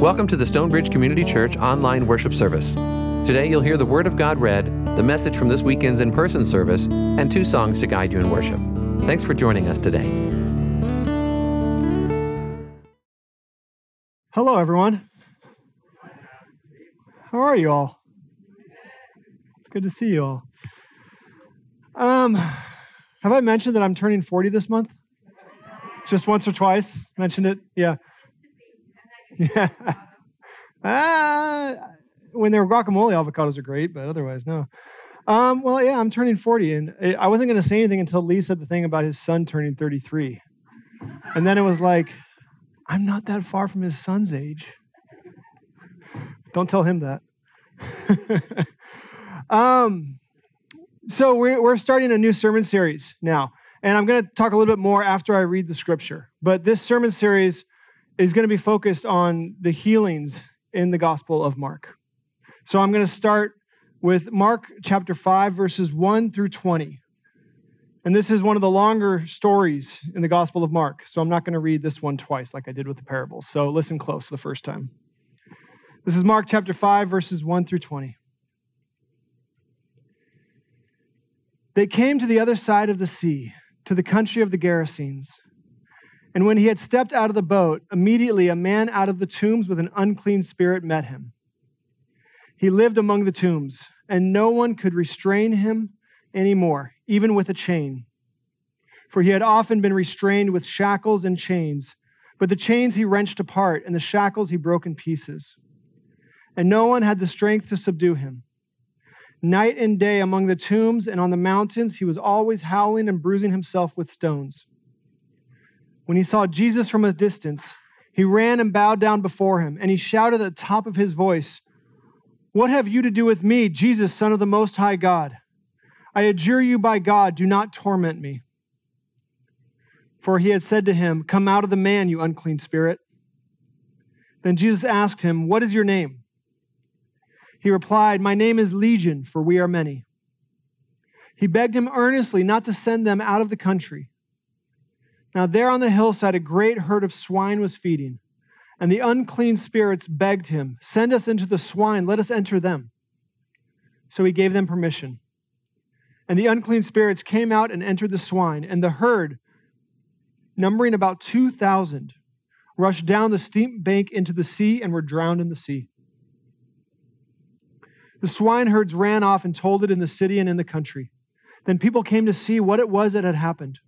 Welcome to the Stonebridge Community Church online worship service. Today you'll hear the Word of God read, the message from this weekend's in person service, and two songs to guide you in worship. Thanks for joining us today. Hello, everyone. How are you all? It's good to see you all. Um, have I mentioned that I'm turning 40 this month? Just once or twice? Mentioned it? Yeah. Yeah. ah, when they're guacamole, avocados are great, but otherwise, no. Um, well, yeah, I'm turning 40, and I wasn't going to say anything until Lee said the thing about his son turning 33. And then it was like, I'm not that far from his son's age. Don't tell him that. um, so we're, we're starting a new sermon series now, and I'm going to talk a little bit more after I read the scripture. But this sermon series is going to be focused on the healings in the Gospel of Mark. So I'm going to start with Mark chapter 5, verses 1 through 20. And this is one of the longer stories in the Gospel of Mark. So I'm not going to read this one twice like I did with the parables. So listen close the first time. This is Mark chapter 5, verses 1 through 20. They came to the other side of the sea, to the country of the Gerasenes. And when he had stepped out of the boat, immediately a man out of the tombs with an unclean spirit met him. He lived among the tombs, and no one could restrain him anymore, even with a chain. For he had often been restrained with shackles and chains, but the chains he wrenched apart, and the shackles he broke in pieces. And no one had the strength to subdue him. Night and day among the tombs and on the mountains, he was always howling and bruising himself with stones. When he saw Jesus from a distance, he ran and bowed down before him, and he shouted at the top of his voice, What have you to do with me, Jesus, Son of the Most High God? I adjure you by God, do not torment me. For he had said to him, Come out of the man, you unclean spirit. Then Jesus asked him, What is your name? He replied, My name is Legion, for we are many. He begged him earnestly not to send them out of the country. Now, there on the hillside, a great herd of swine was feeding. And the unclean spirits begged him, Send us into the swine, let us enter them. So he gave them permission. And the unclean spirits came out and entered the swine, and the herd, numbering about 2,000, rushed down the steep bank into the sea and were drowned in the sea. The swineherds ran off and told it in the city and in the country. Then people came to see what it was that had happened.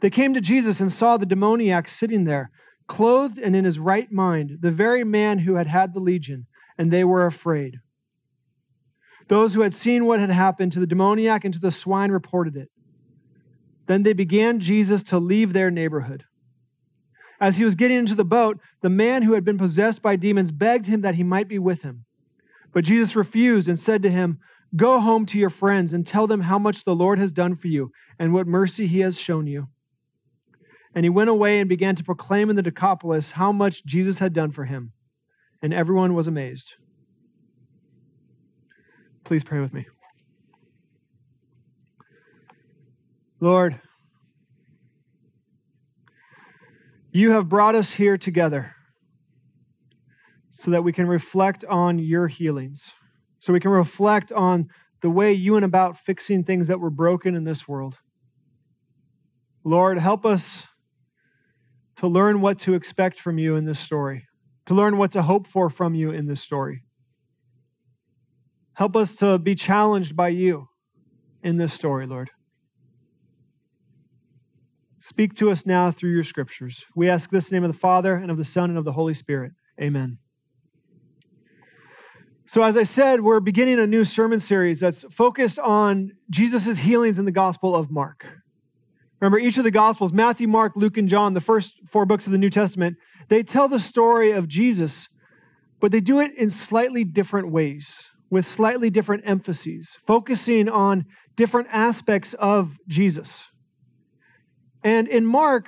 They came to Jesus and saw the demoniac sitting there, clothed and in his right mind, the very man who had had the legion, and they were afraid. Those who had seen what had happened to the demoniac and to the swine reported it. Then they began Jesus to leave their neighborhood. As he was getting into the boat, the man who had been possessed by demons begged him that he might be with him. But Jesus refused and said to him, Go home to your friends and tell them how much the Lord has done for you and what mercy he has shown you. And he went away and began to proclaim in the Decapolis how much Jesus had done for him. And everyone was amazed. Please pray with me. Lord, you have brought us here together so that we can reflect on your healings, so we can reflect on the way you went about fixing things that were broken in this world. Lord, help us to learn what to expect from you in this story, to learn what to hope for from you in this story. Help us to be challenged by you in this story, Lord. Speak to us now through your scriptures. We ask this name of the Father, and of the Son, and of the Holy Spirit. Amen. So, as I said, we're beginning a new sermon series that's focused on Jesus' healings in the Gospel of Mark. Remember, each of the Gospels, Matthew, Mark, Luke, and John, the first four books of the New Testament, they tell the story of Jesus, but they do it in slightly different ways, with slightly different emphases, focusing on different aspects of Jesus. And in Mark,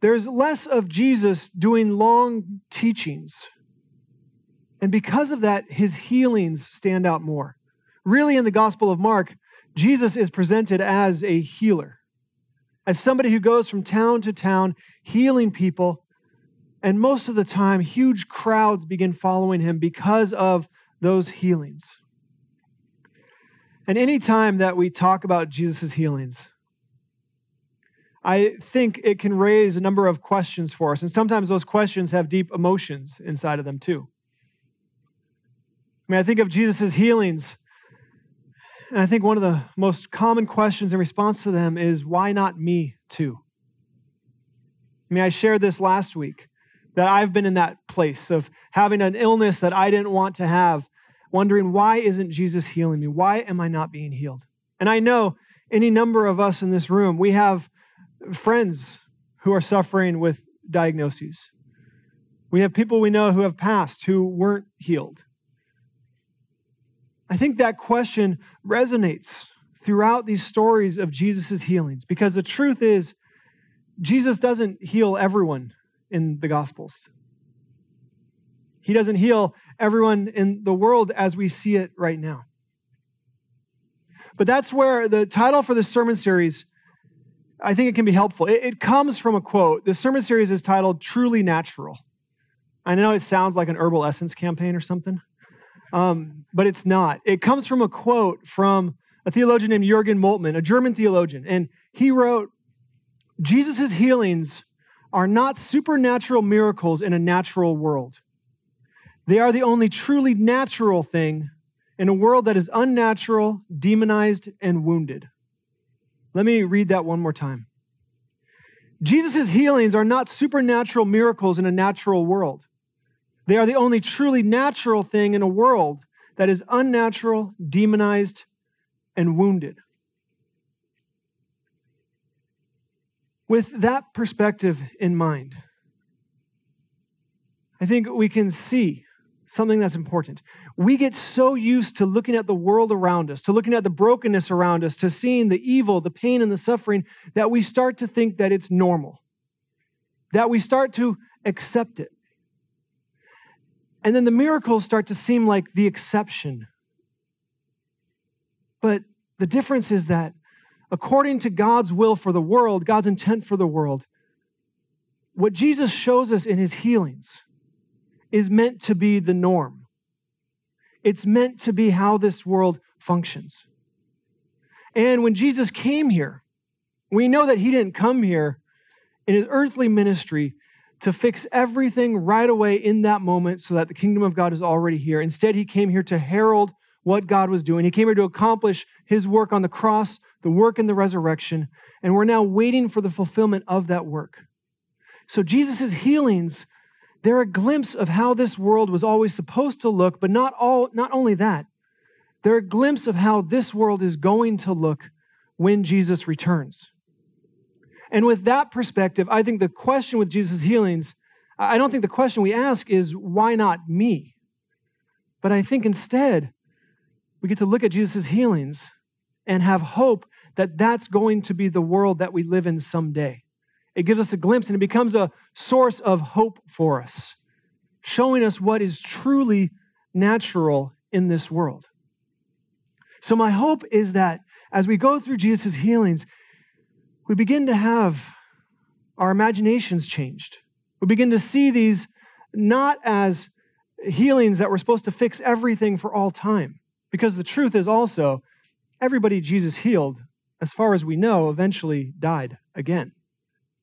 there's less of Jesus doing long teachings. And because of that, his healings stand out more. Really, in the Gospel of Mark, Jesus is presented as a healer as somebody who goes from town to town healing people And most of the time, huge crowds begin following him because of those healings. And any time that we talk about Jesus' healings, I think it can raise a number of questions for us. And sometimes those questions have deep emotions inside of them, too. I mean, I think of Jesus' healings, and I think one of the most common questions in response to them is, why not me, too? I mean, I shared this last week that I've been in that place of having an illness that I didn't want to have, wondering, why isn't Jesus healing me? Why am I not being healed? And I know any number of us in this room, we have friends who are suffering with diagnoses. We have people we know who have passed who weren't healed. I think that question resonates throughout these stories of Jesus' healings because the truth is, Jesus doesn't heal everyone in the Gospels. He doesn't heal everyone in the world as we see it right now. But that's where the title for this sermon series I think it can be helpful. It, it comes from a quote. The sermon series is titled Truly Natural. I know it sounds like an herbal essence campaign or something, um, but it's not. It comes from a quote from a theologian named Jürgen Moltmann, a German theologian. And he wrote Jesus' healings are not supernatural miracles in a natural world. They are the only truly natural thing in a world that is unnatural, demonized, and wounded. Let me read that one more time. Jesus' healings are not supernatural miracles in a natural world. They are the only truly natural thing in a world that is unnatural, demonized, and wounded. With that perspective in mind, I think we can see something that's important. We get so used to looking at the world around us, to looking at the brokenness around us, to seeing the evil, the pain, and the suffering, that we start to think that it's normal, that we start to accept it. And then the miracles start to seem like the exception. But the difference is that according to God's will for the world, God's intent for the world, what Jesus shows us in his healings is meant to be the norm. It's meant to be how this world functions. And when Jesus came here, we know that he didn't come here in his earthly ministry to fix everything right away in that moment so that the kingdom of God is already here. Instead, he came here to herald what God was doing. He came here to accomplish his work on the cross, the work in the resurrection, and we're now waiting for the fulfillment of that work. So Jesus' healings they're a glimpse of how this world was always supposed to look, but not all not only that. They're a glimpse of how this world is going to look when Jesus returns. And with that perspective, I think the question with Jesus' healings, I don't think the question we ask is, why not me? But I think instead, we get to look at Jesus' healings and have hope that that's going to be the world that we live in someday. It gives us a glimpse and it becomes a source of hope for us, showing us what is truly natural in this world. So, my hope is that as we go through Jesus' healings, we begin to have our imaginations changed. We begin to see these not as healings that were supposed to fix everything for all time. Because the truth is also, everybody Jesus healed, as far as we know, eventually died again.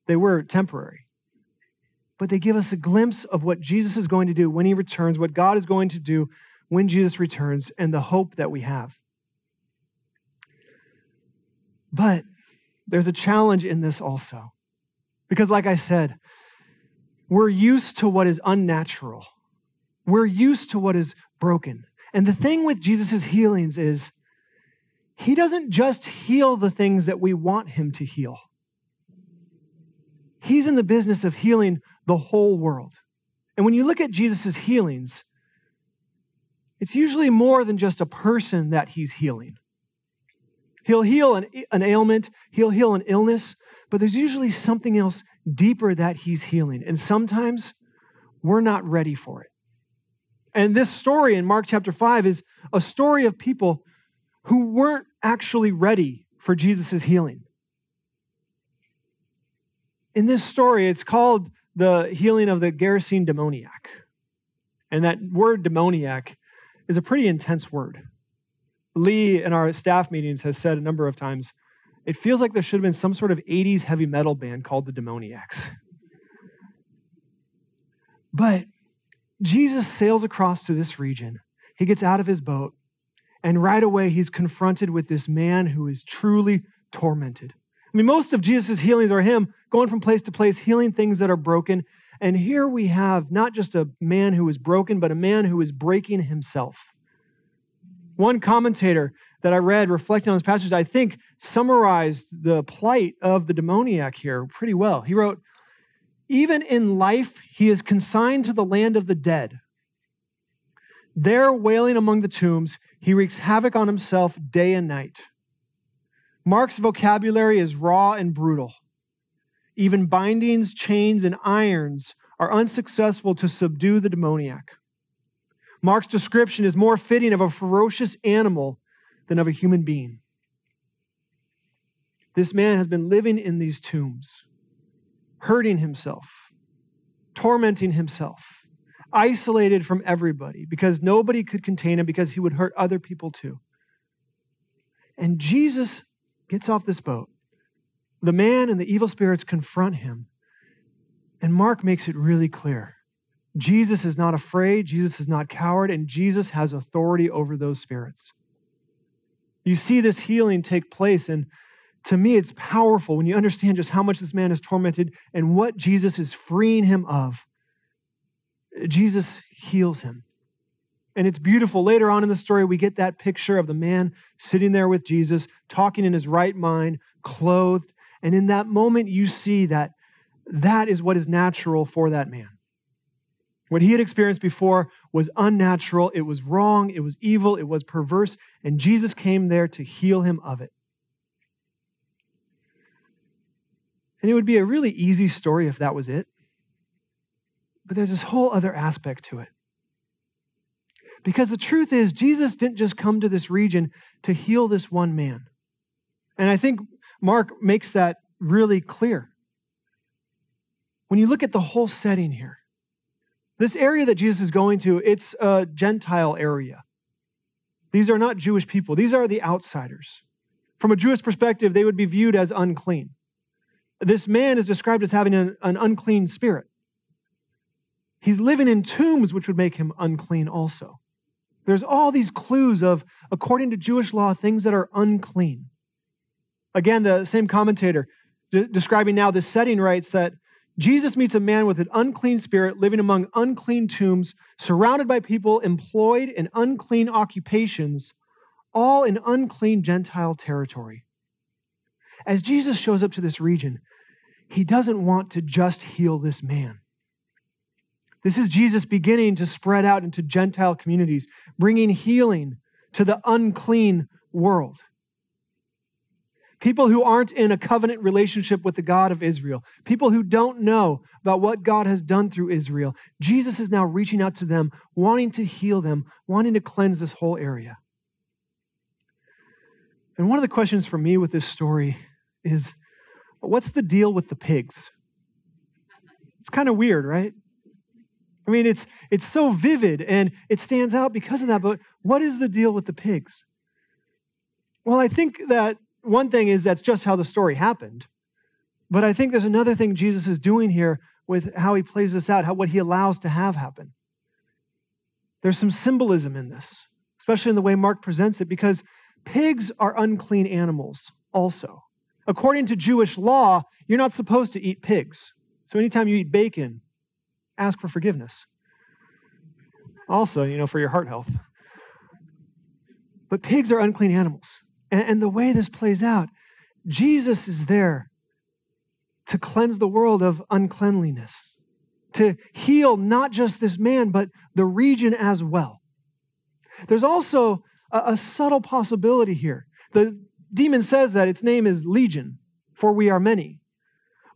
They were temporary. But they give us a glimpse of what Jesus is going to do when he returns, what God is going to do when Jesus returns, and the hope that we have. But there's a challenge in this also. Because, like I said, we're used to what is unnatural, we're used to what is broken. And the thing with Jesus' healings is, he doesn't just heal the things that we want him to heal. He's in the business of healing the whole world. And when you look at Jesus' healings, it's usually more than just a person that he's healing. He'll heal an, an ailment, he'll heal an illness, but there's usually something else deeper that he's healing. And sometimes we're not ready for it. And this story in Mark chapter 5 is a story of people who weren't actually ready for Jesus' healing in this story, it's called the healing of the Gerasene demoniac. And that word demoniac is a pretty intense word. Lee in our staff meetings has said a number of times, it feels like there should have been some sort of 80s heavy metal band called the Demoniacs. But Jesus sails across to this region. He gets out of his boat, and right away he's confronted with this man who is truly tormented. I mean, most of Jesus' healings are him going from place to place, healing things that are broken. And here we have not just a man who is broken, but a man who is breaking himself. One commentator that I read reflecting on this passage, I think, summarized the plight of the demoniac here pretty well. He wrote, Even in life, he is consigned to the land of the dead. There, wailing among the tombs, he wreaks havoc on himself day and night. Mark's vocabulary is raw and brutal. Even bindings, chains, and irons are unsuccessful to subdue the demoniac. Mark's description is more fitting of a ferocious animal than of a human being. This man has been living in these tombs, hurting himself, tormenting himself, isolated from everybody because nobody could contain him because he would hurt other people too. And Jesus gets off this boat. The man and the evil spirits confront him. And Mark makes it really clear Jesus is not afraid, Jesus is not coward, and Jesus has authority over those spirits. You see this healing take place, and to me, it's powerful when you understand just how much this man is tormented and what Jesus is freeing him of. Jesus heals him. And it's beautiful. Later on in the story, we get that picture of the man sitting there with Jesus, talking in his right mind, clothed. And in that moment, you see that that is what is natural for that man. What he had experienced before was unnatural, it was wrong, it was evil, it was perverse, and Jesus came there to heal him of it. And it would be a really easy story if that was it. But there's this whole other aspect to it. Because the truth is, Jesus didn't just come to this region to heal this one man. And I think Mark makes that really clear. When you look at the whole setting here, this area that Jesus is going to, it's a Gentile area. These are not Jewish people, these are the outsiders. From a Jewish perspective, they would be viewed as unclean. This man is described as having an, an unclean spirit. He's living in tombs, which would make him unclean also. There's all these clues of, according to Jewish law, things that are unclean. Again, the same commentator de- describing now this setting writes that Jesus meets a man with an unclean spirit living among unclean tombs, surrounded by people employed in unclean occupations, all in unclean Gentile territory. As Jesus shows up to this region, he doesn't want to just heal this man. This is Jesus beginning to spread out into Gentile communities, bringing healing to the unclean world people who aren't in a covenant relationship with the God of Israel, people who don't know about what God has done through Israel. Jesus is now reaching out to them, wanting to heal them, wanting to cleanse this whole area. And one of the questions for me with this story is what's the deal with the pigs? It's kind of weird, right? I mean, it's, it's so vivid and it stands out because of that, but what is the deal with the pigs? Well, I think that one thing is that's just how the story happened. But I think there's another thing Jesus is doing here with how he plays this out, how what he allows to have happen. There's some symbolism in this, especially in the way Mark presents it, because pigs are unclean animals also. According to Jewish law, you're not supposed to eat pigs. So anytime you eat bacon, ask for forgiveness. Also, you know, for your heart health. But pigs are unclean animals. And, and the way this plays out, Jesus is there to cleanse the world of uncleanliness, to heal not just this man, but the region as well. There's also a, a subtle possibility here. The demon says that its name is Legion, for we are many.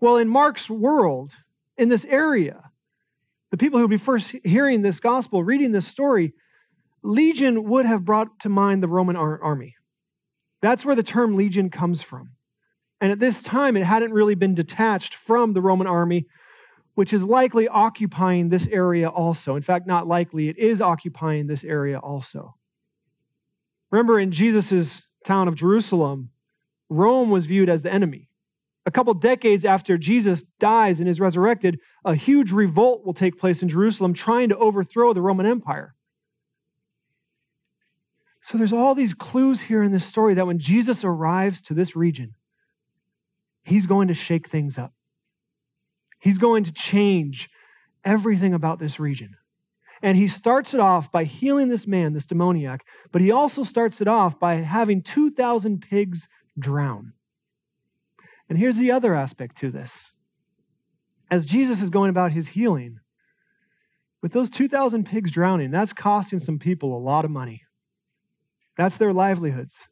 Well, in Mark's world, in this area, the people who would be first hearing this gospel, reading this story, Legion would have brought to mind the Roman army. That's where the term legion comes from. And at this time, it hadn't really been detached from the Roman army. which is likely occupying this area also. In fact, not likely, it is occupying this area also. Remember, in Jesus' town of Jerusalem, Rome was viewed as the enemy. A couple decades after Jesus dies and is resurrected, a huge revolt will take place in Jerusalem trying to overthrow the Roman Empire. So there's all these clues here in this story that when Jesus arrives to this region, he's going to shake things up. He's going to change everything about this region. And he starts it off by healing this man, this demoniac, but he also starts it off by having 2,000 pigs drown. And here's the other aspect to this. As Jesus is going about his healing, with those 2,000 pigs drowning, that's costing some people a lot of money. That's their livelihoods,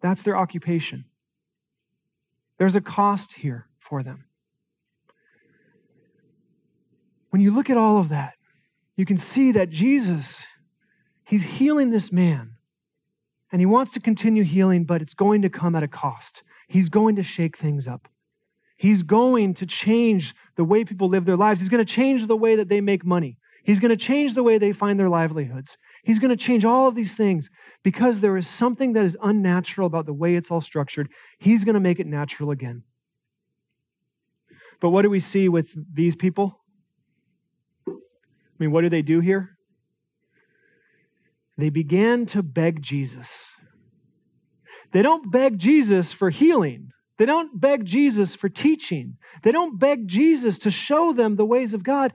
that's their occupation. There's a cost here for them. When you look at all of that, you can see that Jesus, he's healing this man. And he wants to continue healing, but it's going to come at a cost. He's going to shake things up. He's going to change the way people live their lives. He's going to change the way that they make money. He's going to change the way they find their livelihoods. He's going to change all of these things because there is something that is unnatural about the way it's all structured. He's going to make it natural again. But what do we see with these people? I mean, what do they do here? They began to beg Jesus. They don't beg Jesus for healing. They don't beg Jesus for teaching. They don't beg Jesus to show them the ways of God.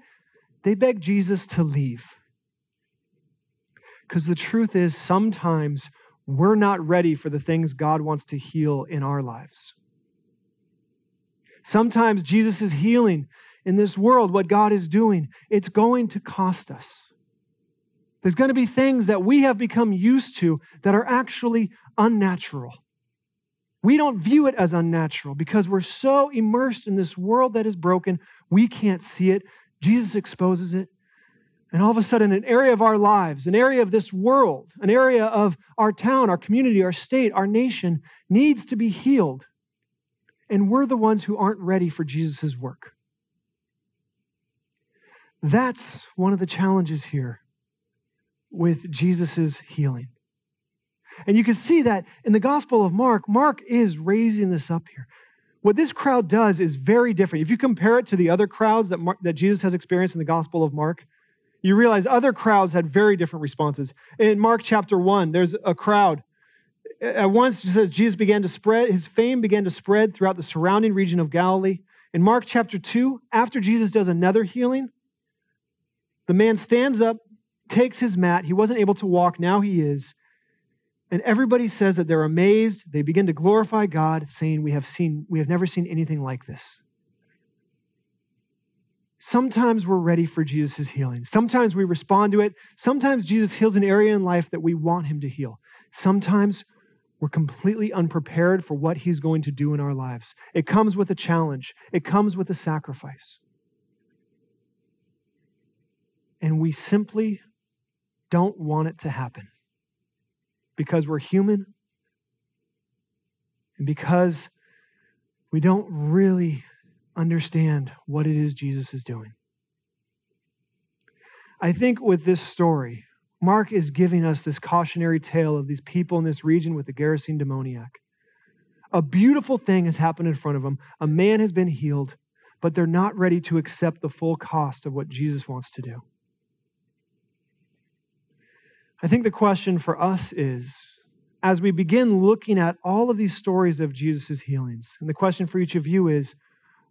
They beg Jesus to leave. Because the truth is, sometimes we're not ready for the things God wants to heal in our lives. Sometimes Jesus is healing in this world, what God is doing, it's going to cost us. There's going to be things that we have become used to that are actually unnatural. We don't view it as unnatural because we're so immersed in this world that is broken, we can't see it. Jesus exposes it. And all of a sudden, an area of our lives, an area of this world, an area of our town, our community, our state, our nation needs to be healed. And we're the ones who aren't ready for Jesus' work. That's one of the challenges here with Jesus' healing. And you can see that in the Gospel of Mark, Mark is raising this up here. What this crowd does is very different. If you compare it to the other crowds that, that Jesus has experienced in the Gospel of Mark, you realize other crowds had very different responses. In Mark chapter 1, there's a crowd. At once, says Jesus began to spread, his fame began to spread throughout the surrounding region of Galilee. In Mark chapter 2, after Jesus does another healing, the man stands up, takes his mat. He wasn't able to walk, now he is. And everybody says that they're amazed. They begin to glorify God, saying, We have seen, we have never seen anything like this. Sometimes we're ready for Jesus' healing. Sometimes we respond to it. Sometimes Jesus heals an area in life that we want him to heal. Sometimes we're completely unprepared for what he's going to do in our lives. It comes with a challenge, it comes with a sacrifice. And we simply don't want it to happen because we're human and because we don't really understand what it is Jesus is doing. I think with this story, Mark is giving us this cautionary tale of these people in this region with the Gerasene demoniac. A beautiful thing has happened in front of them. A man has been healed, but they're not ready to accept the full cost of what Jesus wants to do. I think the question for us is as we begin looking at all of these stories of Jesus' healings, and the question for each of you is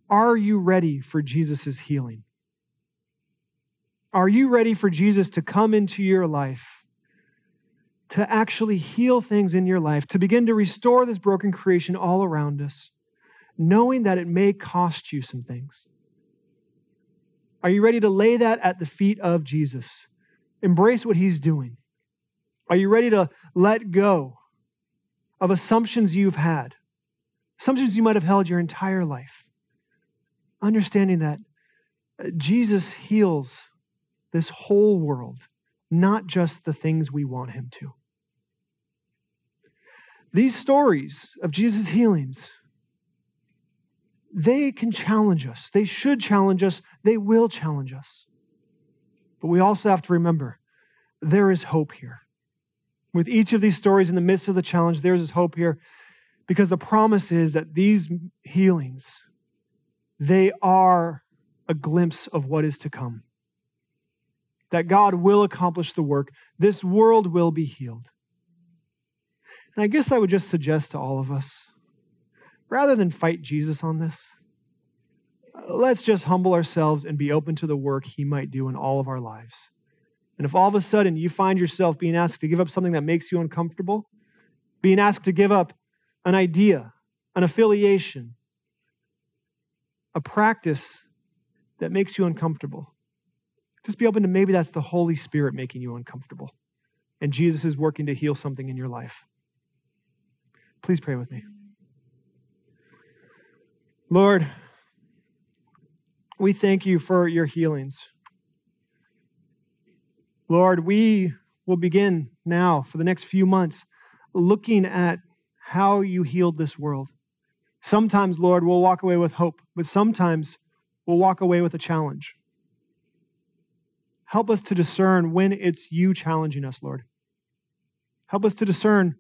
are you ready for Jesus' healing? Are you ready for Jesus to come into your life, to actually heal things in your life, to begin to restore this broken creation all around us, knowing that it may cost you some things? Are you ready to lay that at the feet of Jesus? Embrace what he's doing. Are you ready to let go of assumptions you've had, assumptions you might have held your entire life? Understanding that uh, Jesus heals this whole world, not just the things we want him to. These stories of Jesus' healings, they can challenge us. They should challenge us. They will challenge us. But we also have to remember there is hope here. With each of these stories in the midst of the challenge, there is this hope here because the promise is that these healings, they are a glimpse of what is to come. That God will accomplish the work. This world will be healed. And I guess I would just suggest to all of us rather than fight Jesus on this, let's just humble ourselves and be open to the work he might do in all of our lives. And if all of a sudden you find yourself being asked to give up something that makes you uncomfortable, being asked to give up an idea, an affiliation, a practice that makes you uncomfortable, just be open to maybe that's the Holy Spirit making you uncomfortable. And Jesus is working to heal something in your life. Please pray with me. Lord, we thank you for your healings. Lord, we will begin now for the next few months looking at how you healed this world. Sometimes, Lord, we'll walk away with hope, but sometimes we'll walk away with a challenge. Help us to discern when it's you challenging us, Lord. Help us to discern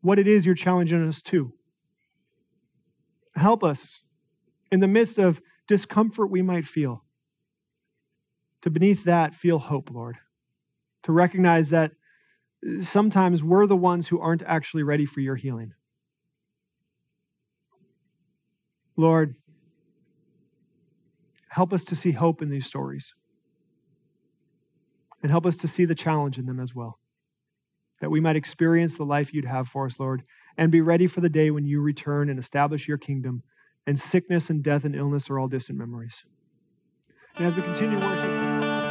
what it is you're challenging us to. Help us in the midst of discomfort we might feel, to beneath that feel hope, Lord. To recognize that uh, sometimes we're the ones who aren't actually ready for your healing. Lord, help us to see hope in these stories. And help us to see the challenge in them as well. That we might experience the life you'd have for us, Lord, and be ready for the day when you return and establish your kingdom and sickness and death and illness are all distant memories. And as we continue worship,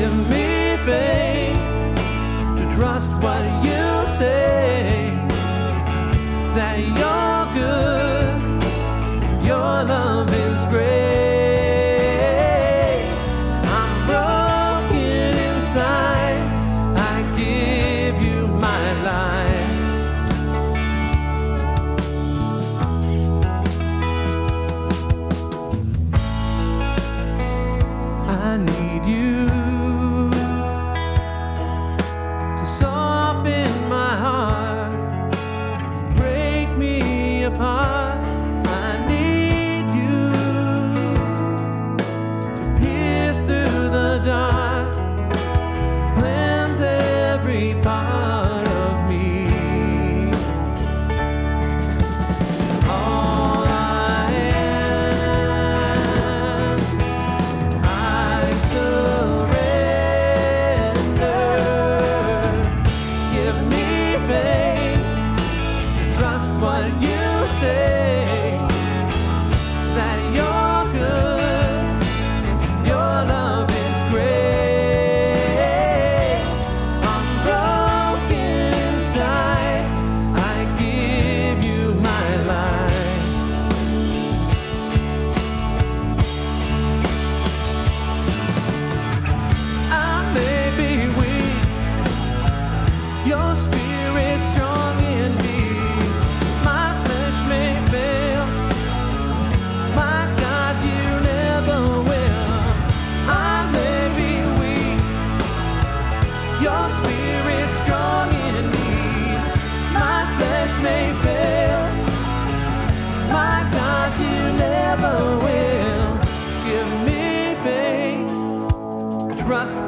Give me faith.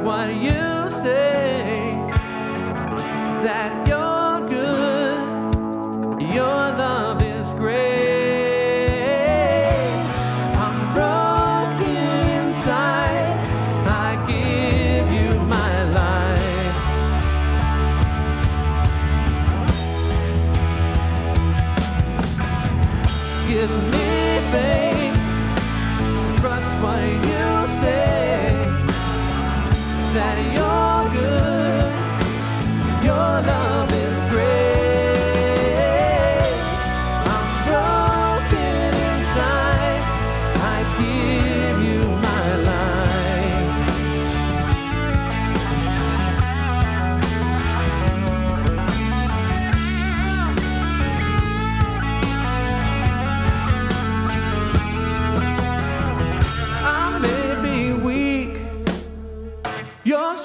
what you say. That you're change.